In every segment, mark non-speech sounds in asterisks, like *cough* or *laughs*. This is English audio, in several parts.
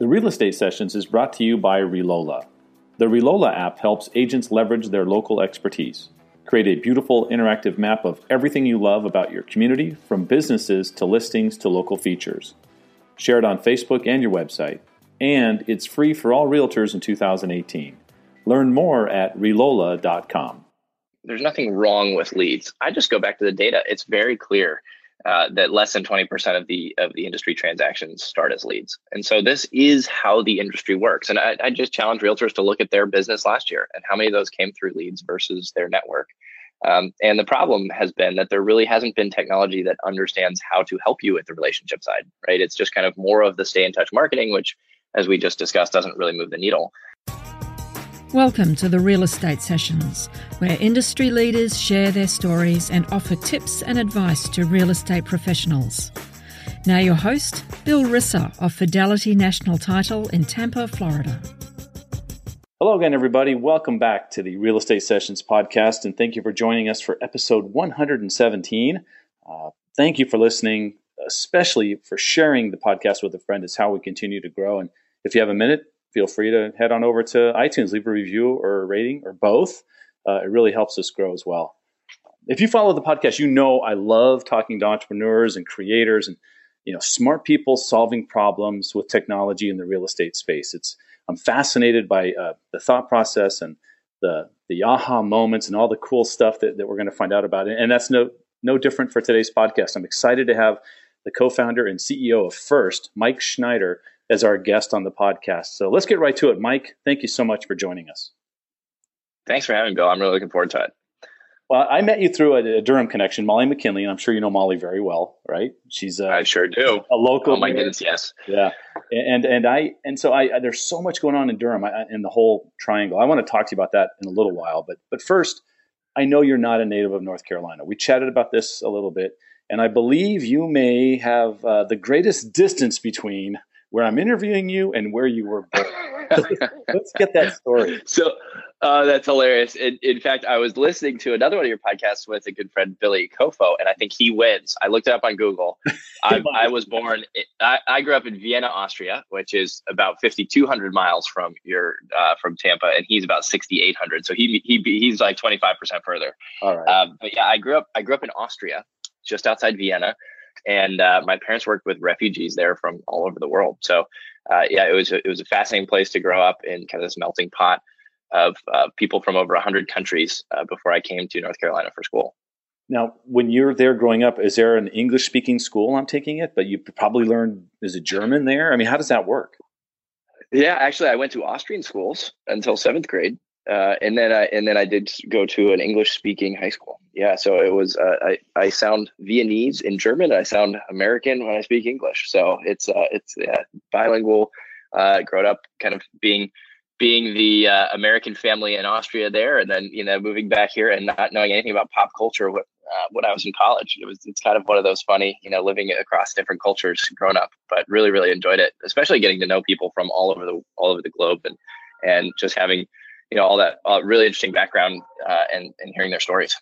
The Real Estate Sessions is brought to you by Relola. The Relola app helps agents leverage their local expertise. Create a beautiful interactive map of everything you love about your community, from businesses to listings to local features. Share it on Facebook and your website. And it's free for all realtors in 2018. Learn more at relola.com. There's nothing wrong with leads. I just go back to the data. It's very clear uh, that less than 20% of the of the industry transactions start as leads. And so this is how the industry works. And I, I just challenge realtors to look at their business last year and how many of those came through leads versus their network. Um, and the problem has been that there really hasn't been technology that understands how to help you with the relationship side, right? It's just kind of more of the stay in touch marketing, which, as we just discussed, doesn't really move the needle. Welcome to the Real Estate Sessions, where industry leaders share their stories and offer tips and advice to real estate professionals. Now, your host, Bill Risser of Fidelity National Title in Tampa, Florida. Hello again, everybody. Welcome back to the Real Estate Sessions podcast, and thank you for joining us for episode 117. Uh, thank you for listening, especially for sharing the podcast with a friend. It's how we continue to grow. And if you have a minute, feel free to head on over to iTunes, leave a review or a rating or both. Uh, it really helps us grow as well. If you follow the podcast, you know I love talking to entrepreneurs and creators and you know smart people solving problems with technology in the real estate space. It's I'm fascinated by uh, the thought process and the the aha moments and all the cool stuff that, that we're going to find out about. And that's no no different for today's podcast. I'm excited to have the co-founder and CEO of First, Mike Schneider, as our guest on the podcast. So let's get right to it. Mike, thank you so much for joining us. Thanks for having me, Bill. I'm really looking forward to it. Well, I met you through a, a, Durham connection, Molly McKinley, and I'm sure you know Molly very well, right? She's a, I sure do. A local. Oh my goodness, yes. Yeah, and and I and so I there's so much going on in Durham in the whole triangle. I want to talk to you about that in a little while, but but first, I know you're not a native of North Carolina. We chatted about this a little bit, and I believe you may have uh, the greatest distance between where I'm interviewing you and where you were born. *laughs* Let's get that story. So uh, that's hilarious. In, in, fact, I was listening to another one of your podcasts with a good friend, Billy Kofo, and I think he wins. I looked it up on Google. *laughs* I, I was born, I, I, grew up in Vienna, Austria, which is about 5,200 miles from your uh, from Tampa, and he's about 6,800. So he, he he's like 25% further. All right. Um, but yeah, I grew up I grew up in Austria, just outside Vienna and uh, my parents worked with refugees there from all over the world. So, uh, yeah, it was a, it was a fascinating place to grow up in kind of this melting pot of uh, people from over hundred countries uh, before I came to North Carolina for school. Now, when you're there growing up, is there an English speaking school? I'm taking it, but you probably learned is it German there? I mean, how does that work? Yeah, actually, I went to Austrian schools until seventh grade, uh, and then I and then I did go to an English speaking high school. Yeah, so it was uh, I I sound Viennese in German. I sound American when I speak English. So it's uh, it's yeah, bilingual. Uh, growing up, kind of being being the uh, American family in Austria there, and then you know moving back here and not knowing anything about pop culture when, uh, when I was in college. It was it's kind of one of those funny, you know, living across different cultures growing up. But really, really enjoyed it, especially getting to know people from all over the all over the globe and and just having you know all that uh, really interesting background uh, and and hearing their stories.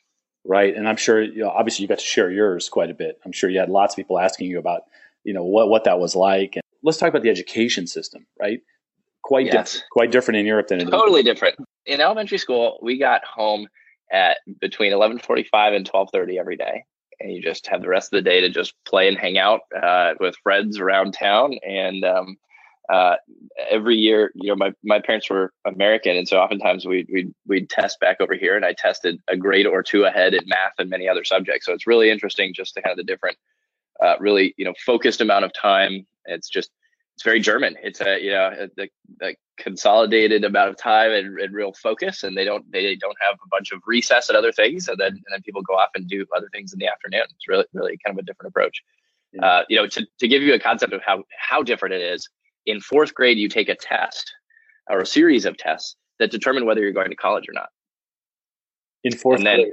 Right, and I'm sure you know, obviously you got to share yours quite a bit. I'm sure you had lots of people asking you about you know what what that was like. And let's talk about the education system, right? Quite yes. Di- quite different in Europe than in totally different. In elementary school, we got home at between 11:45 and 12:30 every day, and you just have the rest of the day to just play and hang out uh, with friends around town and um, uh, every year, you know, my, my parents were American, and so oftentimes we we'd, we'd test back over here, and I tested a grade or two ahead in math and many other subjects. So it's really interesting, just to kind of the different, uh, really you know, focused amount of time. It's just it's very German. It's a you know the consolidated amount of time and, and, real focus, and they don't they don't have a bunch of recess and other things, and then and then people go off and do other things in the afternoon. It's really really kind of a different approach. Uh, you know, to, to give you a concept of how how different it is in fourth grade, you take a test or a series of tests that determine whether you're going to college or not. In fourth grade.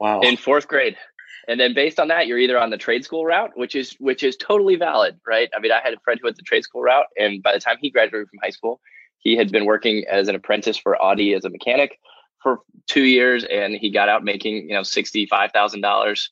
Wow. In fourth grade. And then based on that, you're either on the trade school route, which is which is totally valid, right? I mean, I had a friend who went the trade school route, and by the time he graduated from high school, he had been working as an apprentice for Audi as a mechanic for two years, and he got out making you know sixty five thousand dollars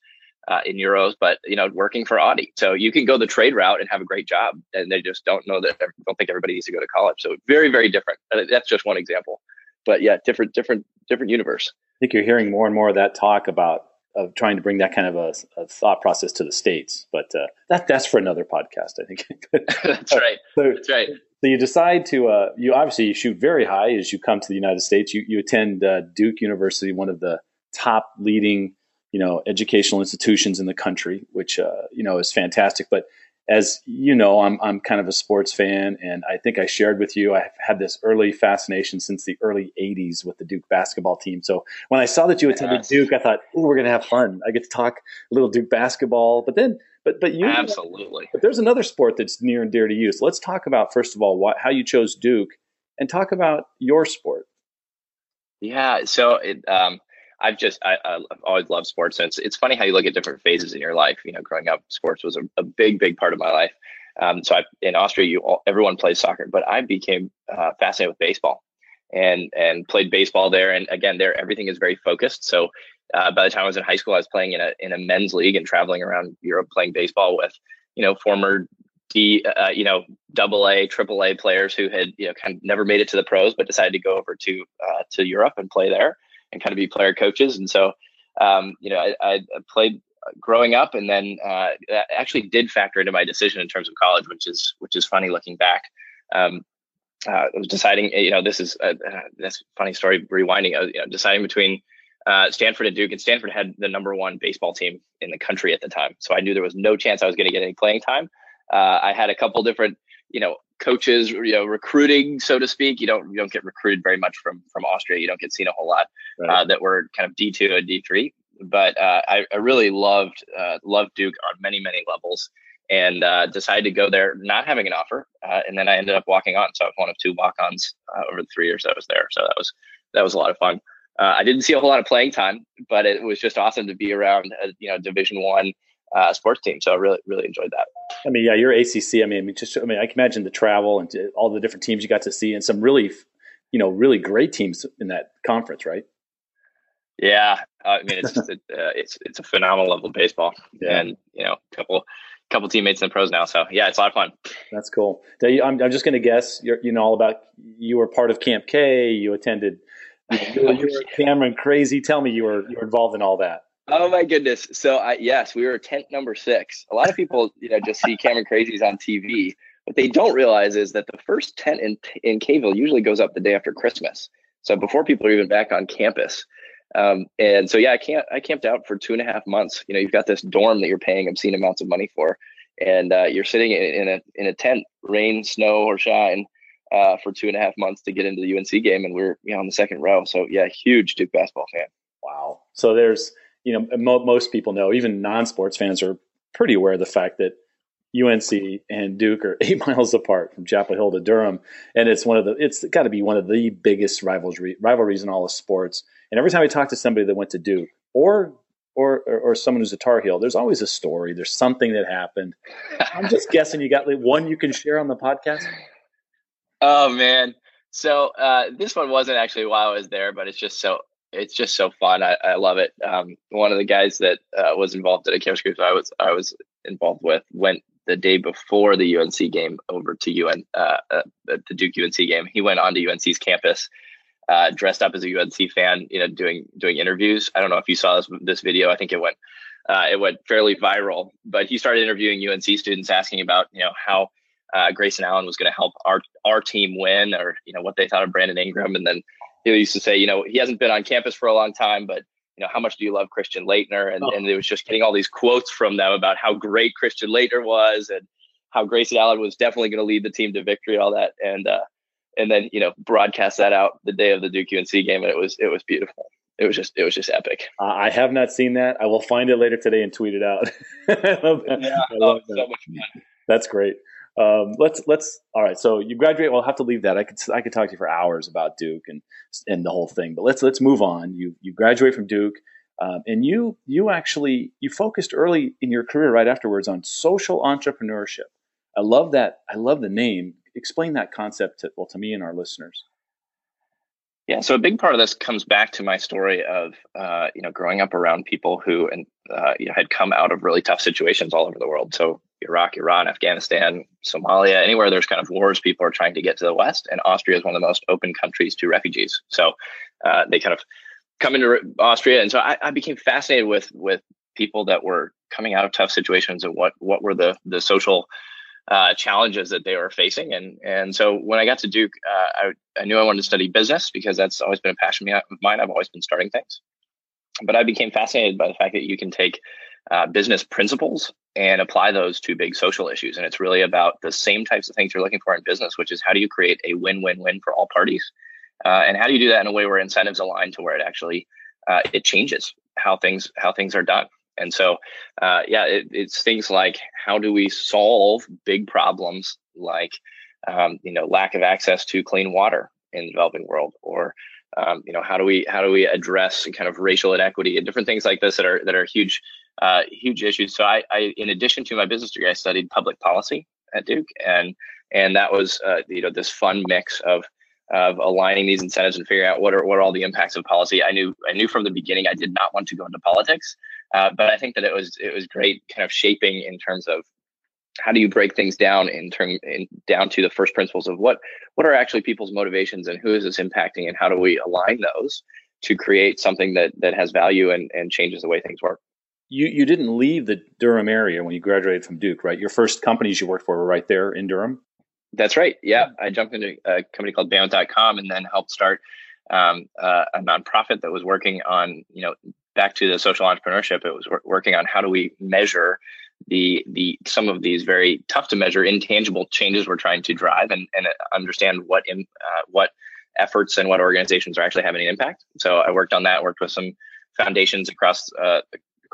uh, in euros, but you know, working for Audi. So you can go the trade route and have a great job, and they just don't know that. Don't think everybody needs to go to college. So very, very different. Uh, that's just one example, but yeah, different, different, different universe. I think you're hearing more and more of that talk about of trying to bring that kind of a, a thought process to the states, but uh, that that's for another podcast, I think. *laughs* *laughs* that's right. So, that's right. So you decide to uh, you obviously you shoot very high as you come to the United States. You you attend uh, Duke University, one of the top leading you know educational institutions in the country, which uh, you know is fantastic. But as you know, I'm I'm kind of a sports fan, and I think I shared with you I've had this early fascination since the early '80s with the Duke basketball team. So when I saw that you attended yes. Duke, I thought, "Oh, we're going to have fun. I get to talk a little Duke basketball." But then, but but you absolutely. But there's another sport that's near and dear to you. So let's talk about first of all what, how you chose Duke, and talk about your sport. Yeah. So it. Um, I've just I, have always loved sports, and it's it's funny how you look at different phases in your life. You know, growing up, sports was a, a big big part of my life. Um, so I, in Austria, you all, everyone plays soccer, but I became uh, fascinated with baseball, and and played baseball there. And again, there everything is very focused. So uh, by the time I was in high school, I was playing in a in a men's league and traveling around Europe playing baseball with you know former D, uh, you know, double A, triple A players who had, you know, kind of never made it to the pros, but decided to go over to uh, to Europe and play there and kind of be player coaches. And so, um, you know, I, I, played growing up, and then uh, that actually did factor into my decision in terms of college, which is which is funny looking back. Um, uh, I was deciding, you know, this is uh, that's funny story. Rewinding, uh, you know, deciding between uh, Stanford and Duke, and Stanford had the number one baseball team in the country at the time, so I knew there was no chance I was going to get any playing time. Uh, I had a couple different, you know, coaches, you know, recruiting, so to speak. You don't you don't get recruited very much from from Austria. You don't get seen a whole lot right. uh, that were kind of D two and D three. But uh, I, I, really loved uh, loved Duke on many many levels, and uh, decided to go there, not having an offer, uh, and then I ended up walking on. So I was one of two walk ons uh, over the three years I was there. So that was that was a lot of fun. I didn't see a whole lot of playing time, but it was just awesome to be around, you know, Division One uh, sports team. So I really, really enjoyed that. I mean, yeah, you're ACC. I mean, I mean, just, I mean, I can imagine the travel and all the different teams you got to see and some really, you know, really great teams in that conference, right? Yeah. I mean, it's, *laughs* just, uh, it's, it's a phenomenal level of baseball yeah. and, you know, a couple, couple teammates in the pros now. So yeah, it's a lot of fun. That's cool. I'm, I'm just going to guess you're, you know, all about, you were part of Camp K, you attended, you, were, you were *laughs* Cameron crazy. Tell me you were, you were involved in all that. Oh my goodness! So I yes, we were tent number six. A lot of people, you know, just see Cameron Crazies on TV. What they don't realize is that the first tent in in Kville usually goes up the day after Christmas. So before people are even back on campus. Um, and so yeah, I can't I camped out for two and a half months. You know, you've got this dorm that you're paying obscene amounts of money for, and uh, you're sitting in, in, a in a tent, rain, snow, or shine, uh, for two and a half months to get into the UNC game, and we're you know on the second row. So yeah, huge Duke basketball fan. Wow. So there's you know, mo- most people know, even non-sports fans are pretty aware of the fact that UNC and Duke are *laughs* eight miles apart from Chapel Hill to Durham, and it's one of the it's got to be one of the biggest rivalry rivalries in all of sports. And every time I talk to somebody that went to Duke or or or, someone who's a Tar Heel, there's always a story. There's something that happened. I'm just guessing you got one you can share on the podcast. Oh man, so uh, this one wasn't actually while I was there, but it's just so it's just so fun. I, I love it. Um, one of the guys that uh, was involved at a campus group I was I was involved with went the day before the UNC game over to UN uh, uh, the Duke UNC game. He went onto UNC's campus, uh, dressed up as a UNC fan, you know, doing doing interviews. I don't know if you saw this this video. I think it went uh, it went fairly viral. But he started interviewing UNC students, asking about you know how. Uh, Grayson Allen was going to help our our team win, or you know what they thought of Brandon Ingram, and then he used to say, you know, he hasn't been on campus for a long time, but you know, how much do you love Christian Laettner? And, oh. and it was just getting all these quotes from them about how great Christian Laettner was and how Grayson Allen was definitely going to lead the team to victory, all that. And, uh, and then, you know, broadcast that out the day of the Duke UNC game. And it was, it was beautiful. It was just, it was just epic. Uh, I have not seen that. I will find it later today and tweet it out. *laughs* I love that. Yeah, oh, so much fun. That's great. Um, let's let's all right. So you graduate. Well, have to leave that. I could I could talk to you for hours about Duke and and the whole thing. But let's let's move on. You you graduate from Duke, um, and you you actually you focused early in your career right afterwards on social entrepreneurship. I love that. I love the name. Explain that concept to well to me and our listeners. Yeah, so a big part of this comes back to my story of uh, you know growing up around people who and uh, you know had come out of really tough situations all over the world. So Iraq, Iran, Afghanistan, Somalia, anywhere there's kind of wars, people are trying to get to the West, and Austria is one of the most open countries to refugees. So uh, they kind of come into Austria, and so I, I became fascinated with with people that were coming out of tough situations and what what were the the social uh, challenges that they were facing. And and so when I got to Duke, uh, I, I knew I wanted to study business because that's always been a passion of mine. I've always been starting things. But I became fascinated by the fact that you can take uh, business principles and apply those to big social issues. And it's really about the same types of things you're looking for in business, which is how do you create a win-win-win for all parties, uh, and how do you do that in a way where incentives align to where it actually uh, it changes how things how things are done. And so, uh, yeah, it, it's things like how do we solve big problems like, um, you know, lack of access to clean water in the developing world, or um, you know, how do we how do we address kind of racial inequity and different things like this that are that are huge uh, huge issues. So I, I, in addition to my business degree, I studied public policy at Duke, and and that was uh, you know this fun mix of of aligning these incentives and figuring out what are what are all the impacts of policy. I knew I knew from the beginning I did not want to go into politics, uh, but I think that it was it was great kind of shaping in terms of how do you break things down in term in, down to the first principles of what what are actually people's motivations and who is this impacting and how do we align those to create something that that has value and, and changes the way things work. You you didn't leave the Durham area when you graduated from Duke, right? Your first companies you worked for were right there in Durham. That's right. Yeah, I jumped into a company called Bamut.com and then helped start um, uh, a nonprofit that was working on, you know, back to the social entrepreneurship. It was working on how do we measure the the some of these very tough to measure intangible changes we're trying to drive and and understand what in, uh, what efforts and what organizations are actually having an impact. So I worked on that. Worked with some foundations across uh,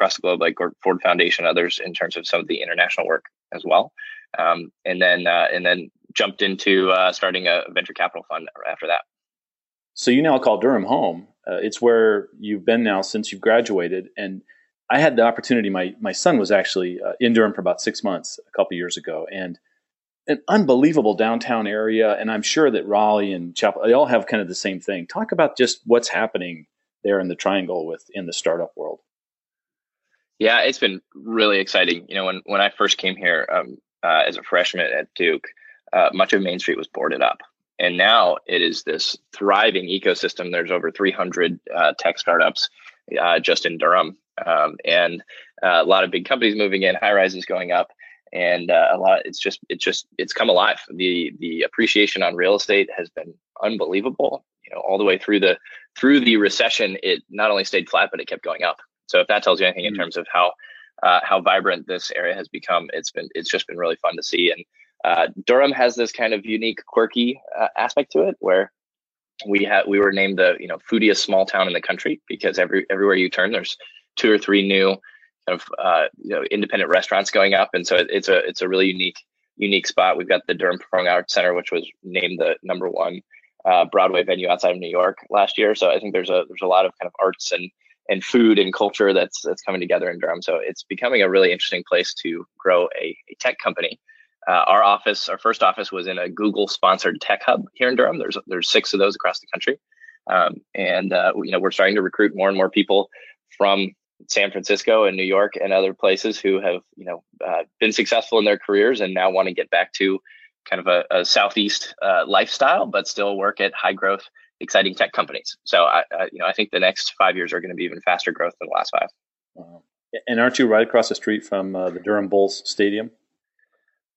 across the globe, like Ford Foundation, others, in terms of some of the international work as well. Um, and then uh, and then jumped into uh, starting a venture capital fund after that. So you now call Durham home. Uh, it's where you've been now since you've graduated, and I had the opportunity. My my son was actually uh, in Durham for about six months a couple years ago, and an unbelievable downtown area. And I'm sure that Raleigh and Chapel they all have kind of the same thing. Talk about just what's happening there in the Triangle with in the startup world. Yeah, it's been really exciting. You know, when when I first came here um, uh, as a freshman at Duke, uh, much of Main Street was boarded up. And now it is this thriving ecosystem. There's over 300 uh, tech startups uh, just in Durham, um, and uh, a lot of big companies moving in, high rises going up, and uh, a lot. It's just it's just it's come alive. The the appreciation on real estate has been unbelievable. You know, all the way through the through the recession, it not only stayed flat, but it kept going up. So if that tells you anything mm-hmm. in terms of how uh, how vibrant this area has become, it's been it's just been really fun to see and uh, Durham has this kind of unique, quirky uh, aspect to it where we had we were named the you know foodiest small town in the country because every everywhere you turn there's two or three new kind of uh, you know independent restaurants going up, and so it, it's a it's a really unique unique spot. We've got the Durham Performing Arts Center, which was named the number one uh, Broadway venue outside of New York last year. So I think there's a there's a lot of kind of arts and and food and culture that's that's coming together in Durham. So it's becoming a really interesting place to grow a, a tech company uh, our office, our first office, was in a Google-sponsored tech hub here in Durham. There's there's six of those across the country, um, and uh, you know we're starting to recruit more and more people from San Francisco and New York and other places who have you know uh, been successful in their careers and now want to get back to kind of a, a southeast uh, lifestyle, but still work at high growth, exciting tech companies. So I, I, you know I think the next five years are going to be even faster growth than the last five. Wow. And aren't you right across the street from uh, the Durham Bulls Stadium?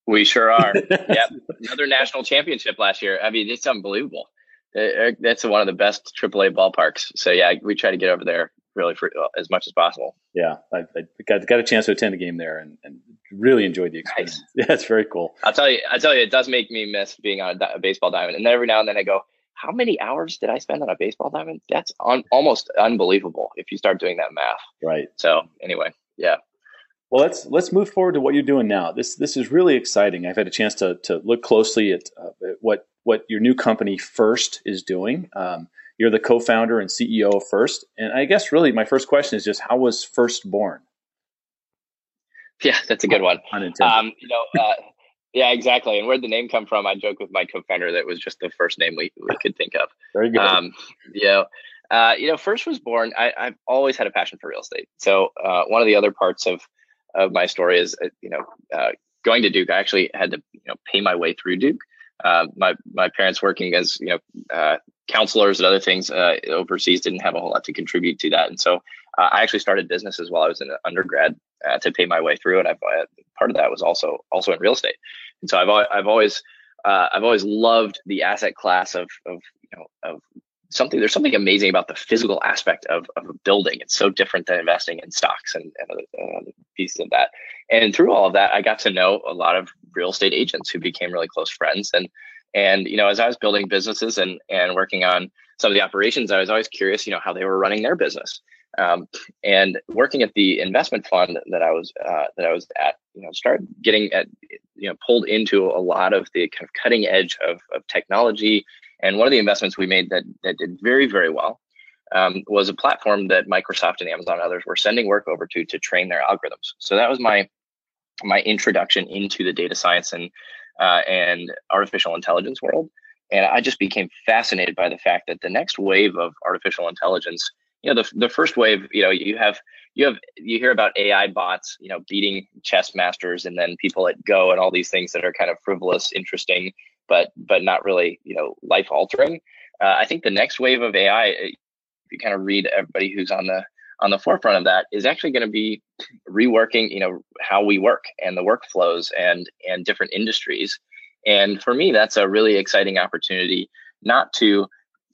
We sure are. *laughs* yep. Another national championship last year. I mean, it's unbelievable. Uh, uh, that's one of the best AAA ballparks. So yeah, we try to get over there really for uh, as much as possible. Yeah, I, I got got a chance to attend a game there and, and really enjoyed the experience. Nice. *laughs* Yeah, it's very cool. I'll tell you, I tell you, it does make me miss being on a, baseball diamond. And every now and then I go, how many hours did I spend on a baseball diamond? That's on, almost unbelievable if you start doing that math. Right. So anyway, yeah. Well, let's let's move forward to what you're doing now. This this is really exciting. I've had a chance to to look closely at, uh, at what what your new company First is doing. Um, you're the co-founder and CEO of First, and I guess really my first question is just how was First born? Yeah, that's a good one. Um, you know, uh, Yeah, exactly. And where'd the name come from? I joke with my co-founder that was just the first name we, we could think of. Very good. Um, you know, uh, you know, first was born. I, have always had a passion for real estate. So uh, one of the other parts of of my story is, uh, you know, uh, going to Duke. I actually had to, you know, pay my way through Duke. Uh, my my parents working as you know uh, counselors and other things uh, overseas didn't have a whole lot to contribute to that, and so uh, I actually started businesses while I was in undergrad uh, to pay my way through, and I've part of that was also also in real estate, and so I've I've always I've always loved the asset class of of you know of something there's something amazing about the physical aspect of, of a building. It's so different than investing in stocks and, and other, pieces of that. And through all of that i got to know a lot of real estate agents who became really close friends. And and you know as i was building businesses and and working on some of the operations i was always curious you know how they were running their business. Um, and working at the investment fund that i was uh, that i was at you know started getting at you know pulled into a lot of the kind of cutting edge of, of technology and one of the investments we made that that did very very well um, was a platform that Microsoft and Amazon and others were sending work over to to train their algorithms. So that was my my introduction into the data science and uh, and artificial intelligence world. And I just became fascinated by the fact that the next wave of artificial intelligence, you know, the, the first wave, you know, you have you have you hear about AI bots, you know, beating chess masters and then people at Go and all these things that are kind of frivolous, interesting, but but not really you know life altering. Uh, I think the next wave of AI, if you kind of read everybody who's on the on the forefront of that, is actually going to be reworking you know how we work and the workflows and and different industries. And for me, that's a really exciting opportunity. Not to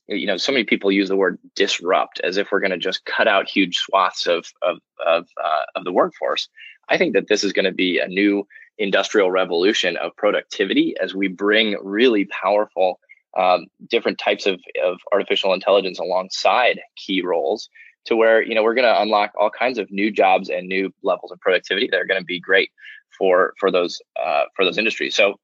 you know so many people use the word disrupt as if we're going to just cut out huge swaths of of of, uh, of the workforce i think that this is going to be a new industrial revolution of productivity as we bring really powerful um, different types of, of artificial intelligence alongside key roles to where you know we're going to unlock all kinds of new jobs and new levels of productivity that are going to be great for for those uh, for those industries. So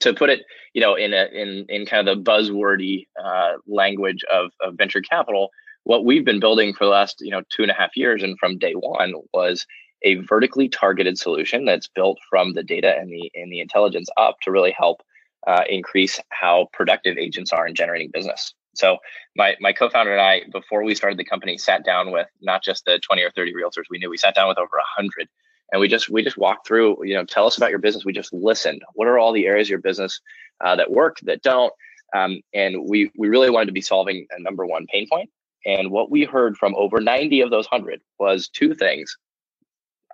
to put it you know in a in in kind of the buzzwordy uh, language of, of venture capital what we've been building for the last you know two and a half years and from day one was a vertically targeted solution that's built from the data and the and the intelligence up to really help uh, increase how productive agents are in generating business. So my my co-founder and I, before we started the company, sat down with not just the 20 or 30 realtors we knew, we sat down with over 100 and we just we just walked through you know tell us about your business. We just listened. What are all the areas of your business uh, that work that don't? Um, and we we really wanted to be solving a number one pain point. And what we heard from over 90 of those 100 was two things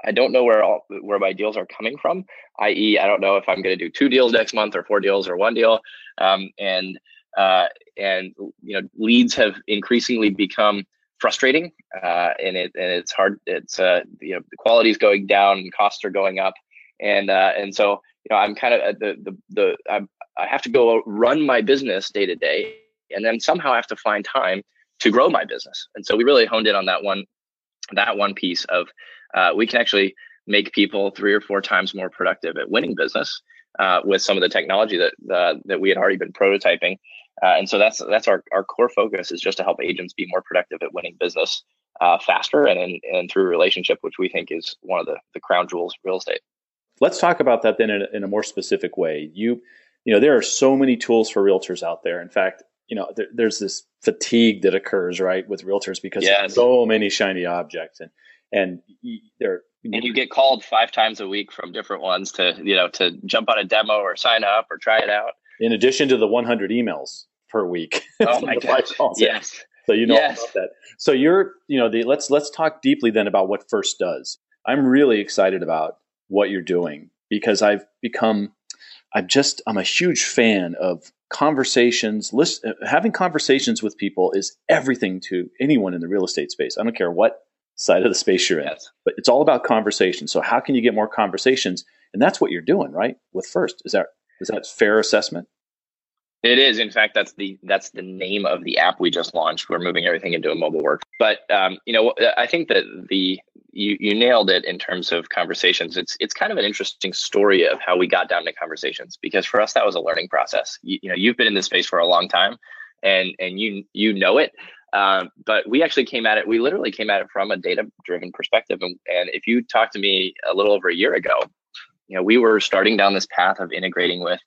I don't know where all where my deals are coming from. I.e., I don't know if I'm going to do two deals next month or four deals or one deal. Um, and uh, and you know, leads have increasingly become frustrating, uh, and it and it's hard. It's uh, you know, the quality is going down, and costs are going up, and uh, and so you know, I'm kind of the the the I'm, I have to go run my business day to day, and then somehow I have to find time to grow my business. And so we really honed in on that one that one piece of uh, we can actually make people three or four times more productive at winning business uh, with some of the technology that uh, that we had already been prototyping. Uh, and so that's that's our, our core focus is just to help agents be more productive at winning business uh, faster and in, and through relationship, which we think is one of the, the crown jewels of real estate. Let's talk about that then in a, in a more specific way. You you know there are so many tools for realtors out there. In fact, you know there, there's this fatigue that occurs right with realtors because yes. there's so many shiny objects and and they're and you get called five times a week from different ones to you know to jump on a demo or sign up or try it out. In addition to the 100 emails per week. *laughs* Oh my god yes. So you know yes. about that. So you're you know the, let's let's talk deeply then about what first does. I'm really excited about what you're doing because i've become i'm just i'm a huge fan of conversations list, having conversations with people is everything to anyone in the real estate space i don't care what side of the space you're in. Yes. But it's all about conversation. So how can you get more conversations? And that's what you're doing, right? With first. Is that is that fair assessment? It is. In fact, that's the that's the name of the app we just launched. We're moving everything into a mobile work. But um, you know, I think that the you you nailed it in terms of conversations. It's it's kind of an interesting story of how we got down to conversations because for us that was a learning process. You, you know, you've been in this space for a long time, and and you you know it. Um, but we actually came at it, we literally came at it from a data driven perspective. And, and if you talked to me a little over a year ago, you know, we were starting down this path of integrating with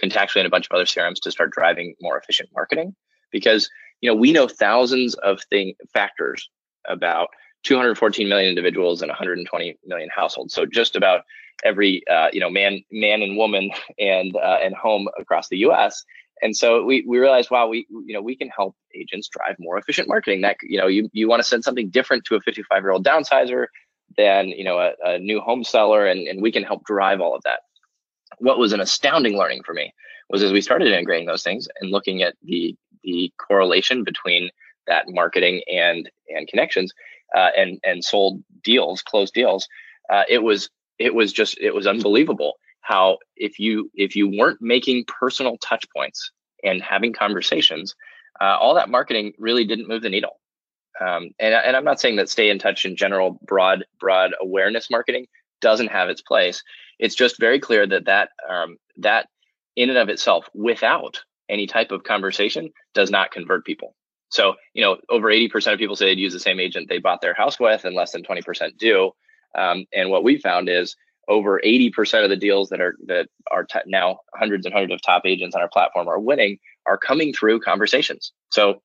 Contactually and a bunch of other CRMs to start driving more efficient marketing because, you know, we know thousands of thing factors about 214 million individuals and 120 million households. So just about every, uh, you know, man, man and woman and uh, and home across the U.S. And so we we realized, wow, we you know we can help agents drive more efficient marketing. That you know you you want to send something different to a 55 year old downsizer than you know a, a new home seller, and, and we can help drive all of that. What was an astounding learning for me was as we started integrating those things and looking at the the correlation between that marketing and and connections uh, and and sold deals, closed deals. Uh, it was it was just it was unbelievable how if you if you weren't making personal touch points and having conversations, uh, all that marketing really didn't move the needle. Um, and, and I'm not saying that stay in touch in general, broad, broad awareness marketing doesn't have its place. It's just very clear that that um, that in and of itself, without any type of conversation, does not convert people. So you know, over 80% of people say they'd use the same agent they bought their house with, and less than 20% do. Um, and what we found is over 80% of the deals that are that are t- now hundreds and hundreds of top agents on our platform are winning are coming through conversations. So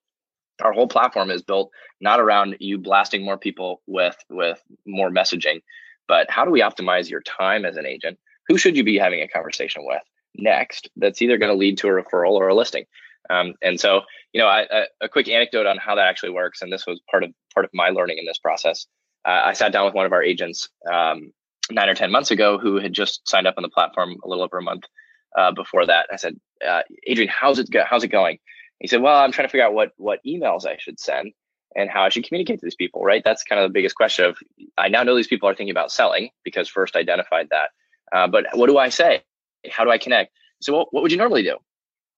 our whole platform is built not around you blasting more people with with more messaging but how do we optimize your time as an agent who should you be having a conversation with next that's either going to lead to a referral or a listing um, and so you know a quick anecdote on how that actually works and this was part of part of my learning in this process uh, i sat down with one of our agents um, nine or ten months ago who had just signed up on the platform a little over a month uh, before that i said uh, adrian how's it go- how's it going he said, well, I'm trying to figure out what what emails I should send and how I should communicate to these people, right? That's kind of the biggest question of I now know these people are thinking about selling because first identified that. Uh, but what do I say? How do I connect? So what would you normally do?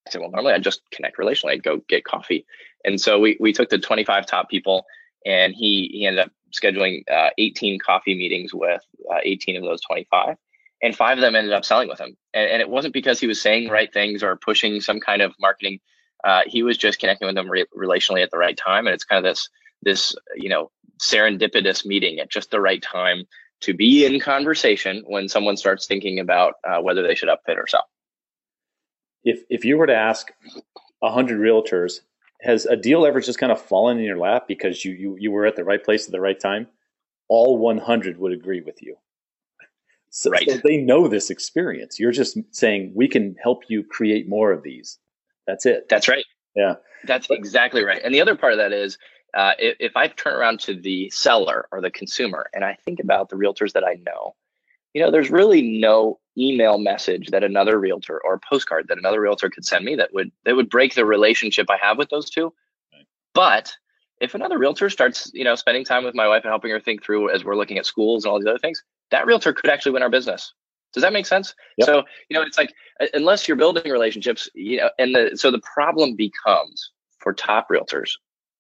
I said, well, normally I'd just connect relationally. I'd go get coffee. And so we, we took the 25 top people and he, he ended up scheduling uh, 18 coffee meetings with uh, 18 of those 25 and five of them ended up selling with him. And, and, it wasn't because he was saying right things or pushing some kind of marketing uh, he was just connecting with them re- relationally at the right time, and it's kind of this this you know serendipitous meeting at just the right time to be in conversation when someone starts thinking about uh, whether they should upfit or sell. If if you were to ask hundred realtors, has a deal ever just kind of fallen in your lap because you you you were at the right place at the right time? All 100 would agree with you. So, right. so they know this experience. You're just saying we can help you create more of these. That's it. That's right. Yeah. That's exactly right. And the other part of that is uh, if, if I turn around to the seller or the consumer and I think about the realtors that I know, you know, there's really no email message that another realtor or postcard that another realtor could send me that would that would break the relationship I have with those two. Right. But if another realtor starts, you know, spending time with my wife and helping her think through as we're looking at schools and all these other things, that realtor could actually win our business. Does that make sense? Yep. So, you know, it's like unless you're building relationships, you know, and the so the problem becomes for top realtors,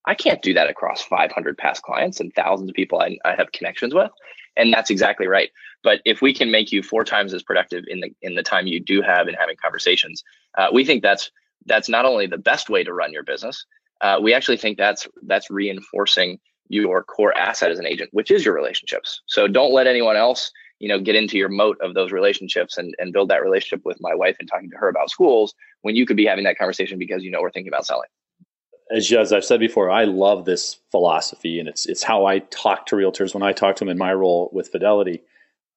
I can't do that across 500 past clients and thousands of people I, I have connections with. And that's exactly right. But if we can make you four times as productive in the in the time you do have in having conversations, uh, we think that's that's not only the best way to run your business. Uh, we actually think that's that's reinforcing your core asset as an agent, which is your relationships. So don't let anyone else you know get into your moat of those relationships and, and build that relationship with my wife and talking to her about schools when you could be having that conversation because you know we're thinking about selling as, as I've said before, I love this philosophy, and it's it's how I talk to realtors when I talk to them in my role with Fidelity.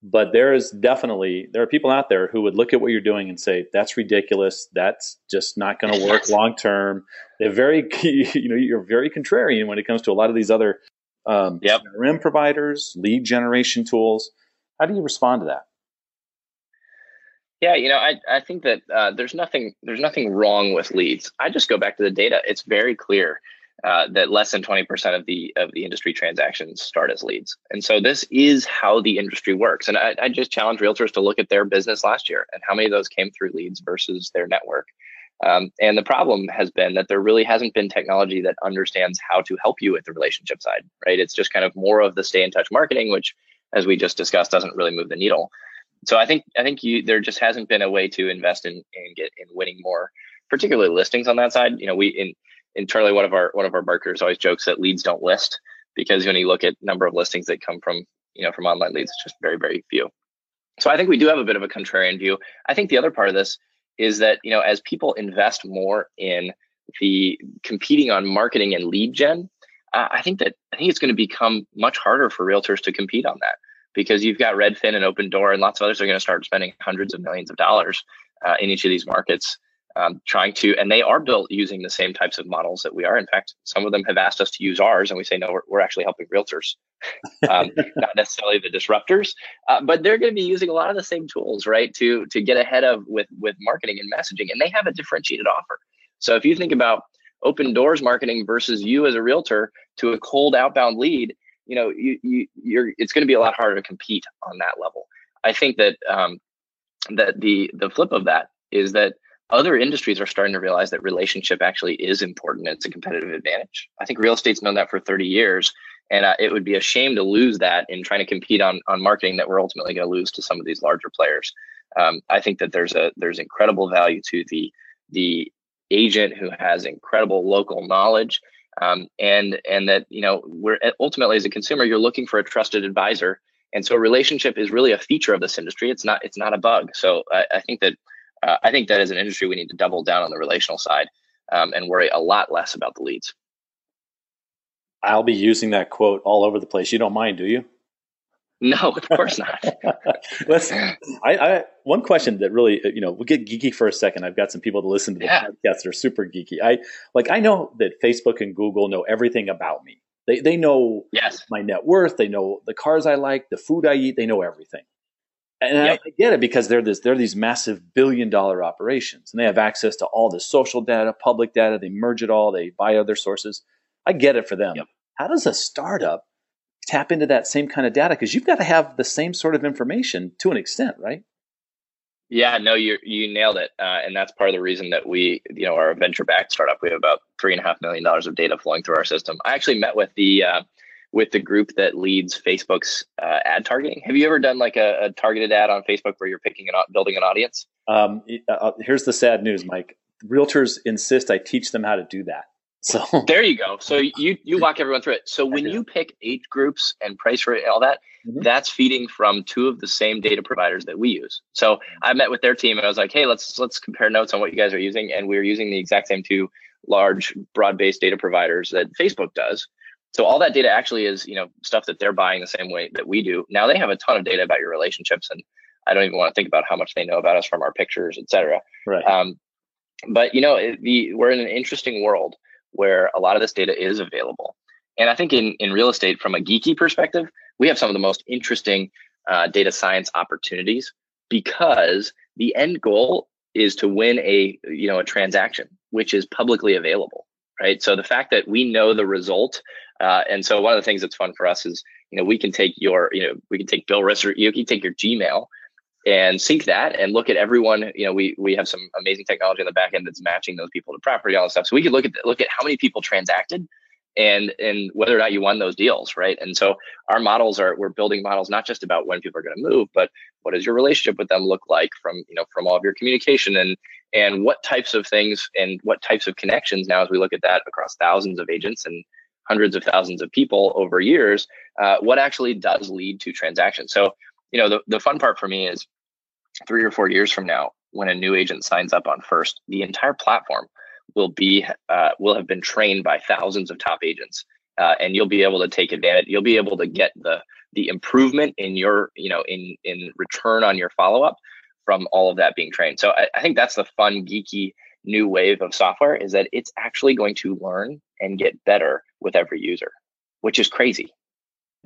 But there is definitely there are people out there who would look at what you're doing and say that's ridiculous. That's just not going to work long term. They're very *laughs* you know you're very contrarian when it comes to a lot of these other um, yep. CRM providers, lead generation tools. How do you respond to that? Yeah, you know, I, I think that uh, there's nothing there's nothing wrong with leads. I just go back to the data. It's very clear uh, that less than 20% of the of the industry transactions start as leads, and so this is how the industry works. And I, I just challenge realtors to look at their business last year and how many of those came through leads versus their network. Um, and the problem has been that there really hasn't been technology that understands how to help you with the relationship side, right? It's just kind of more of the stay in touch marketing, which as we just discussed, doesn't really move the needle. So I think I think you, there just hasn't been a way to invest in and get in winning more, particularly listings on that side. You know, we in internally one of our one of our marketers always jokes that leads don't list because when you look at number of listings that come from you know from online leads, it's just very very few. So I think we do have a bit of a contrarian view. I think the other part of this is that you know as people invest more in the competing on marketing and lead gen, uh, I think that I think it's going to become much harder for realtors to compete on that because you've got Redfin and Opendoor and lots of others are going to start spending hundreds of millions of dollars uh, in each of these markets um, trying to, and they are built using the same types of models that we are. In fact, some of them have asked us to use ours, and we say no, we're, we're actually helping realtors, *laughs* um, not necessarily the disruptors, uh, but they're going to be using a lot of the same tools, right, to to get ahead of with with marketing and messaging, and they have a differentiated offer. So if you think about Opendoor's marketing versus you as a realtor to a cold outbound lead, you know, you, you you're it's going to be a lot harder to compete on that level. I think that um, that the the flip of that is that other industries are starting to realize that relationship actually is important. It's a competitive advantage. I think real estate's known that for 30 years, and uh, it would be a shame to lose that in trying to compete on on marketing that we're ultimately going to lose to some of these larger players. Um, I think that there's a there's incredible value to the the agent who has incredible local knowledge, um, and and that you know we're ultimately as a consumer you're looking for a trusted advisor, and so relationship is really a feature of this industry. It's not it's not a bug. So I, I think that uh, I think that as an industry, we need to double down on the relational side um, and worry a lot less about the leads. I'll be using that quote all over the place. You don't mind, do you? *laughs* No, of course not. *laughs* Let's. I, I, one question that really, you know, we'll get geeky for a second. I've got some people to listen to the yeah. podcast that are super geeky. I like. I know that Facebook and Google know everything about me. They they know yes. my net worth. They know the cars I like, the food I eat. They know everything. And yep. I get it because they're this they're these massive billion dollar operations and they have access to all the social data, public data, they merge it all, they buy other sources. I get it for them. Yep. How does a startup tap into that same kind of data? Because you've got to have the same sort of information to an extent, right? Yeah, no, you you nailed it, uh, and that's part of the reason that we, you know, our venture backed startup, we have about three and a half million dollars of data flowing through our system. I actually met with the uh, with the group that leads Facebook's uh, ad targeting. Have you ever done like a, a, targeted ad on Facebook where you're picking and building an audience? Um, uh, uh, here's the sad news, Mike. Realtors insist I teach them how to do that. *laughs* So there you go. So you you walk everyone through it. So when you pick age groups and price rate, all that, mm-hmm. that's feeding from two of the same data providers that we use. So I met with their team and I was like, hey, let's let's compare notes on what you guys are using, and we are using the exact same two large broad-based data providers that Facebook does. So all that data actually is, you know, stuff that they're buying the same way that we do. Now they have a ton of data about your relationships, and I don't even want to think about how much they know about us from our pictures, et cetera. Right. Um, but you know, the, we're in an interesting world where a lot of this data is available, and I think in in real estate, from a geeky perspective, we have some of the most interesting uh, data science opportunities because the end goal is to win a you know a transaction which is publicly available right so the fact that we know the result uh, and so one of the things that's fun for us is, you know, we can take your, you know, we can take Bill Risser, you can take your Gmail and sync that and look at everyone. You know, we we have some amazing technology on the back end that's matching those people to property, all that stuff. So we can look at look at how many people transacted and and whether or not you won those deals, right? And so our models are we're building models not just about when people are going to move, but what does your relationship with them look like from you know from all of your communication and and what types of things and what types of connections now as we look at that across thousands of agents and hundreds of thousands of people over years, uh, what actually does lead to transactions. So, you know, the, the fun part for me is three or four years from now, when a new agent signs up on First, the entire platform will be uh, will have been trained by thousands of top agents, uh, and you'll be able to take advantage. You'll be able to get the the improvement in your you know in in return on your follow up from all of that being trained. So I, I think that's the fun geeky new wave of software is that it's actually going to learn and get better with every user, which is crazy.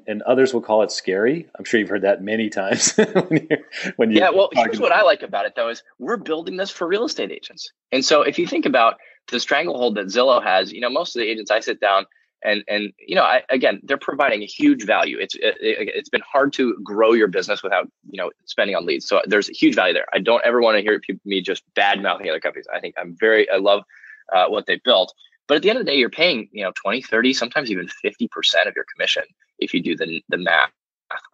And others will call it scary. I'm sure you've heard that many times *laughs* when you when you Yeah, well, here's what I like about it though is we're building this for real estate agents. And so if you think about the stranglehold that Zillow has, you know, most of the agents I sit down and and you know I, again they're providing a huge value. It's it, it's been hard to grow your business without you know spending on leads. So there's a huge value there. I don't ever want to hear me just bad mouthing other companies. I think i'm very i love uh, what they built. But at the end of the day you're paying you know 20 30 sometimes even 50% of your commission if you do the, the math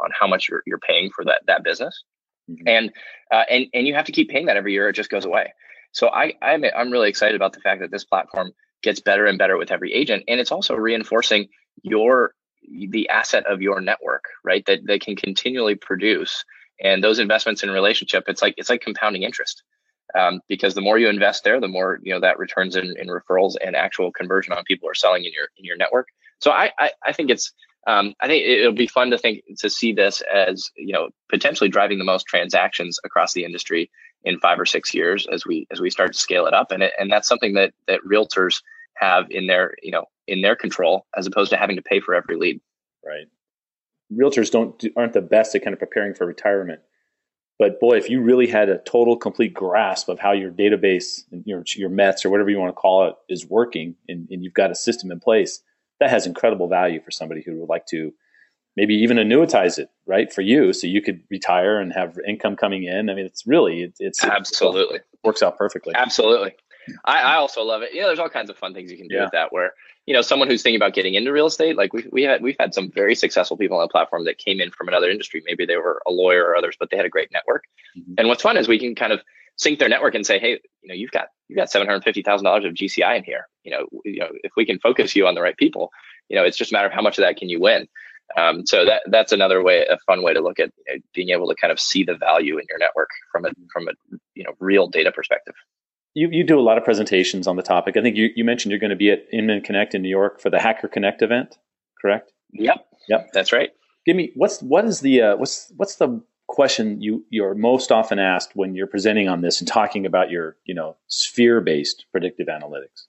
on how much you're, you're paying for that that business. Mm-hmm. and uh, and and you have to keep paying that every year. It just goes away. So i i'm, I'm really excited about the fact that this platform gets better and better with every agent and it's also reinforcing your the asset of your network right that they can continually produce And those investments in relationship, it's like it's like compounding interest. Um, because the more you invest there, the more you know that returns in, in referrals and actual conversion on people are selling in your in your network. So I I, I think it's um, I think it'll be fun to think to see this as you know potentially driving the most transactions across the industry in five or six years as we as we start to scale it up, and it, and that's something that that realtors have in their you know in their control as opposed to having to pay for every lead. Right. Realtors don't aren't the best at kind of preparing for retirement. But boy, if you really had a total, complete grasp of how your database, your your Mets or whatever you want to call it, is working, and, and you've got a system in place, that has incredible value for somebody who would like to maybe even annuitize it, right, for you, so you could retire and have income coming in. I mean, it's really it, it's absolutely it works out perfectly. Absolutely. *laughs* I, I, also love it. You know, there's all kinds of fun things you can do yeah. with that. Where you know, someone who's thinking about getting into real estate, like we we had we've had some very successful people on the platform that came in from another industry. Maybe they were a lawyer or others, but they had a great network. Mm-hmm. And what's fun is we can kind of sync their network and say, hey, you know, you've got you've got seven hundred fifty thousand dollars of GCI in here. You know, you know, if we can focus you on the right people, you know, it's just a matter of how much of that can you win. Um, so that that's another way, a fun way to look at you know, being able to kind of see the value in your network from a from a you know real data perspective. You you do a lot of presentations on the topic. I think you, you mentioned you're going to be at Inman Connect in New York for the Hacker Connect event, correct? Yep. Yep. That's right. Give me what's what is the uh, what's what's the question you you're most often asked when you're presenting on this and talking about your you know sphere based predictive analytics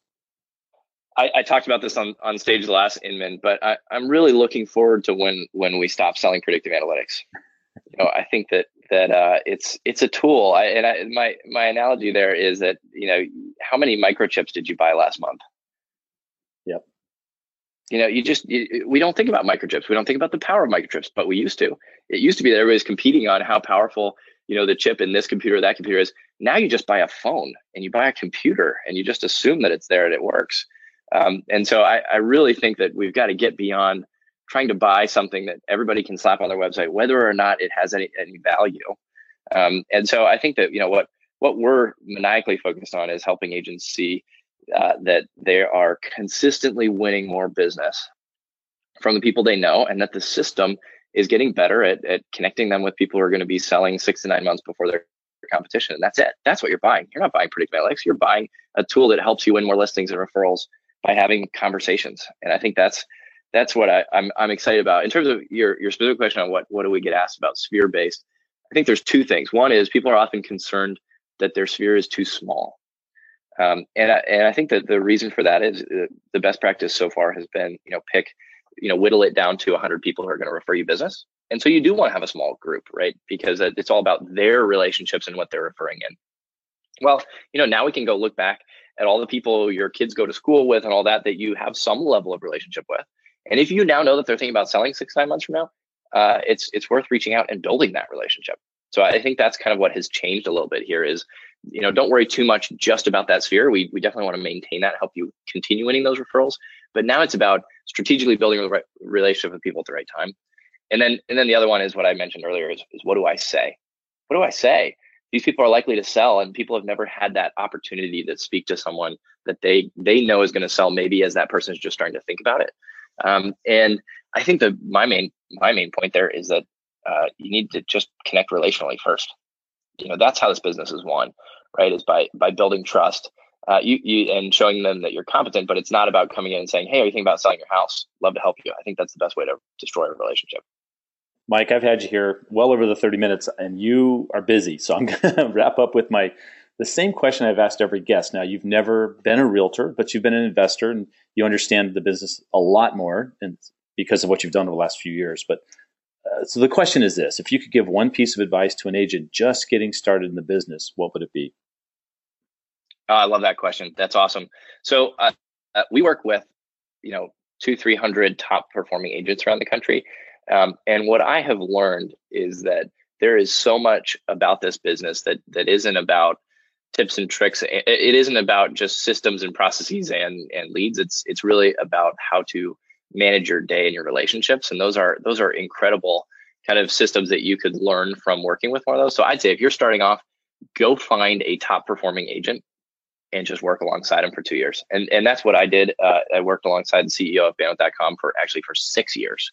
I, I, talked about this on, on stage last Inman, but I, I'm really looking forward to when when we stop selling predictive analytics. You know, I think that that uh, it's it's a tool. I, and I, my my analogy there is that you know how many microchips did you buy last month? Yep. You know, you just you, we don't think about microchips. We don't think about the power of microchips, but we used to. It used to be that everybody's competing on how powerful you know the chip in this computer, that computer is. Now you just buy a phone and you buy a computer and you just assume that it's there and it works. Um, and so I, I really think that we've got to get beyond trying to buy something that everybody can slap on their website, whether or not it has any, any value. Um, and so I think that, you know, what, what we're maniacally focused on is helping agents see uh, that they are consistently winning more business from the people they know and that the system is getting better at, at connecting them with people who are going to be selling six to nine months before their competition. And that's it. That's what you're buying. You're not buying predictive analytics. You're buying a tool that helps you win more listings and referrals by having conversations. And I think that's that's what I, am I'm, I'm excited about. In terms of your your specific question on what what do we get asked about sphere based, I think there's two things. One is people are often concerned that their sphere is too small. Um, and I, and I think that the reason for that is uh, the best practice so far has been you know pick you know whittle it down to 100 people who are going to refer you business. And so you do want to have a small group, right? Because it's all about their relationships and what they're referring in. Well, you know, now we can go look back at all the people your kids go to school with and all that that you have some level of relationship with. And if you now know that they're thinking about selling six nine months from now, uh, it's it's worth reaching out and building that relationship. So I think that's kind of what has changed a little bit here. Is you know don't worry too much just about that sphere. We we definitely want to maintain that, help you continue winning those referrals. But now it's about strategically building a relationship with people at the right time. And then and then the other one is what I mentioned earlier is, is what do I say? What do I say? these people are likely to sell and people have never had that opportunity to speak to someone that they they know is going to sell maybe as that person is just starting to think about it um, and i think that my main my main point there is that uh, you need to just connect relationally first you know that's how this business is won right is by by building trust uh, you, you and showing them that you're competent but it's not about coming in and saying hey are you thinking about selling your house love to help you i think that's the best way to destroy a relationship Mike, I've had you here well over the 30 minutes and you are busy. So I'm *laughs* going to wrap up with my the same question I've asked every guest. Now, you've never been a realtor, but you've been an investor and you understand the business a lot more and because of what you've done over the last few years. But so the question is this, if you could give one piece of advice to an agent just getting started in the business, what would it be? Oh, I love that question. That's awesome. So uh, uh, we work with, you know, two, 300 top performing agents around the country. Um, and what I have learned is that there is so much about this business that that isn't about tips and tricks. It, it isn't about just systems and processes and and leads. It's it's really about how to manage your day and your relationships. And those are those are incredible kind of systems that you could learn from working with one of those. So I'd say if you're starting off, go find a top performing agent and just work alongside them for two years. And and that's what I did. Uh, I worked alongside the CEO of Bandwidth.com for actually for six years.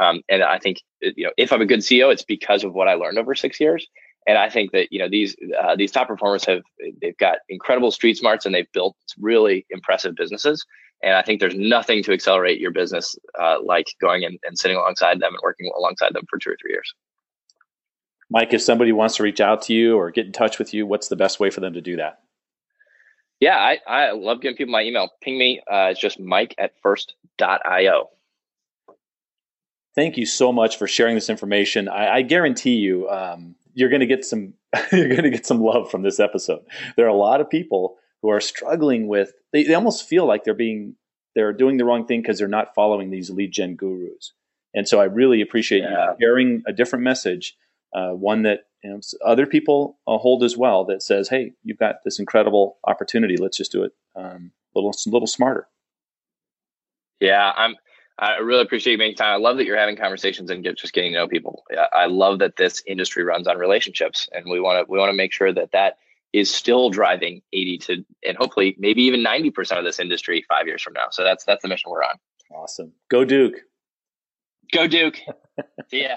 Um, and I think you know if I'm a good CEO, it's because of what I learned over six years. And I think that you know these uh, these top performers have they've got incredible street smarts and they've built really impressive businesses. And I think there's nothing to accelerate your business uh, like going and, and sitting alongside them and working alongside them for two or three years. Mike, if somebody wants to reach out to you or get in touch with you, what's the best way for them to do that? Yeah, I, I love giving people my email. Ping me. Uh, it's just mike at first.io. Thank you so much for sharing this information. I, I guarantee you, um, you're going to get some *laughs* you're going to get some love from this episode. There are a lot of people who are struggling with they, they almost feel like they're being they're doing the wrong thing because they're not following these lead gen gurus. And so I really appreciate yeah. you sharing a different message, uh, one that you know, other people uh, hold as well. That says, "Hey, you've got this incredible opportunity. Let's just do it um, a little, a little smarter." Yeah, I'm I really appreciate you making time. I love that you're having conversations and get, just getting to know people. I love that this industry runs on relationships, and we want to we want to make sure that that is still driving 80 to and hopefully maybe even 90 percent of this industry five years from now. So that's that's the mission we're on. Awesome. Go Duke. Go Duke. *laughs* See ya.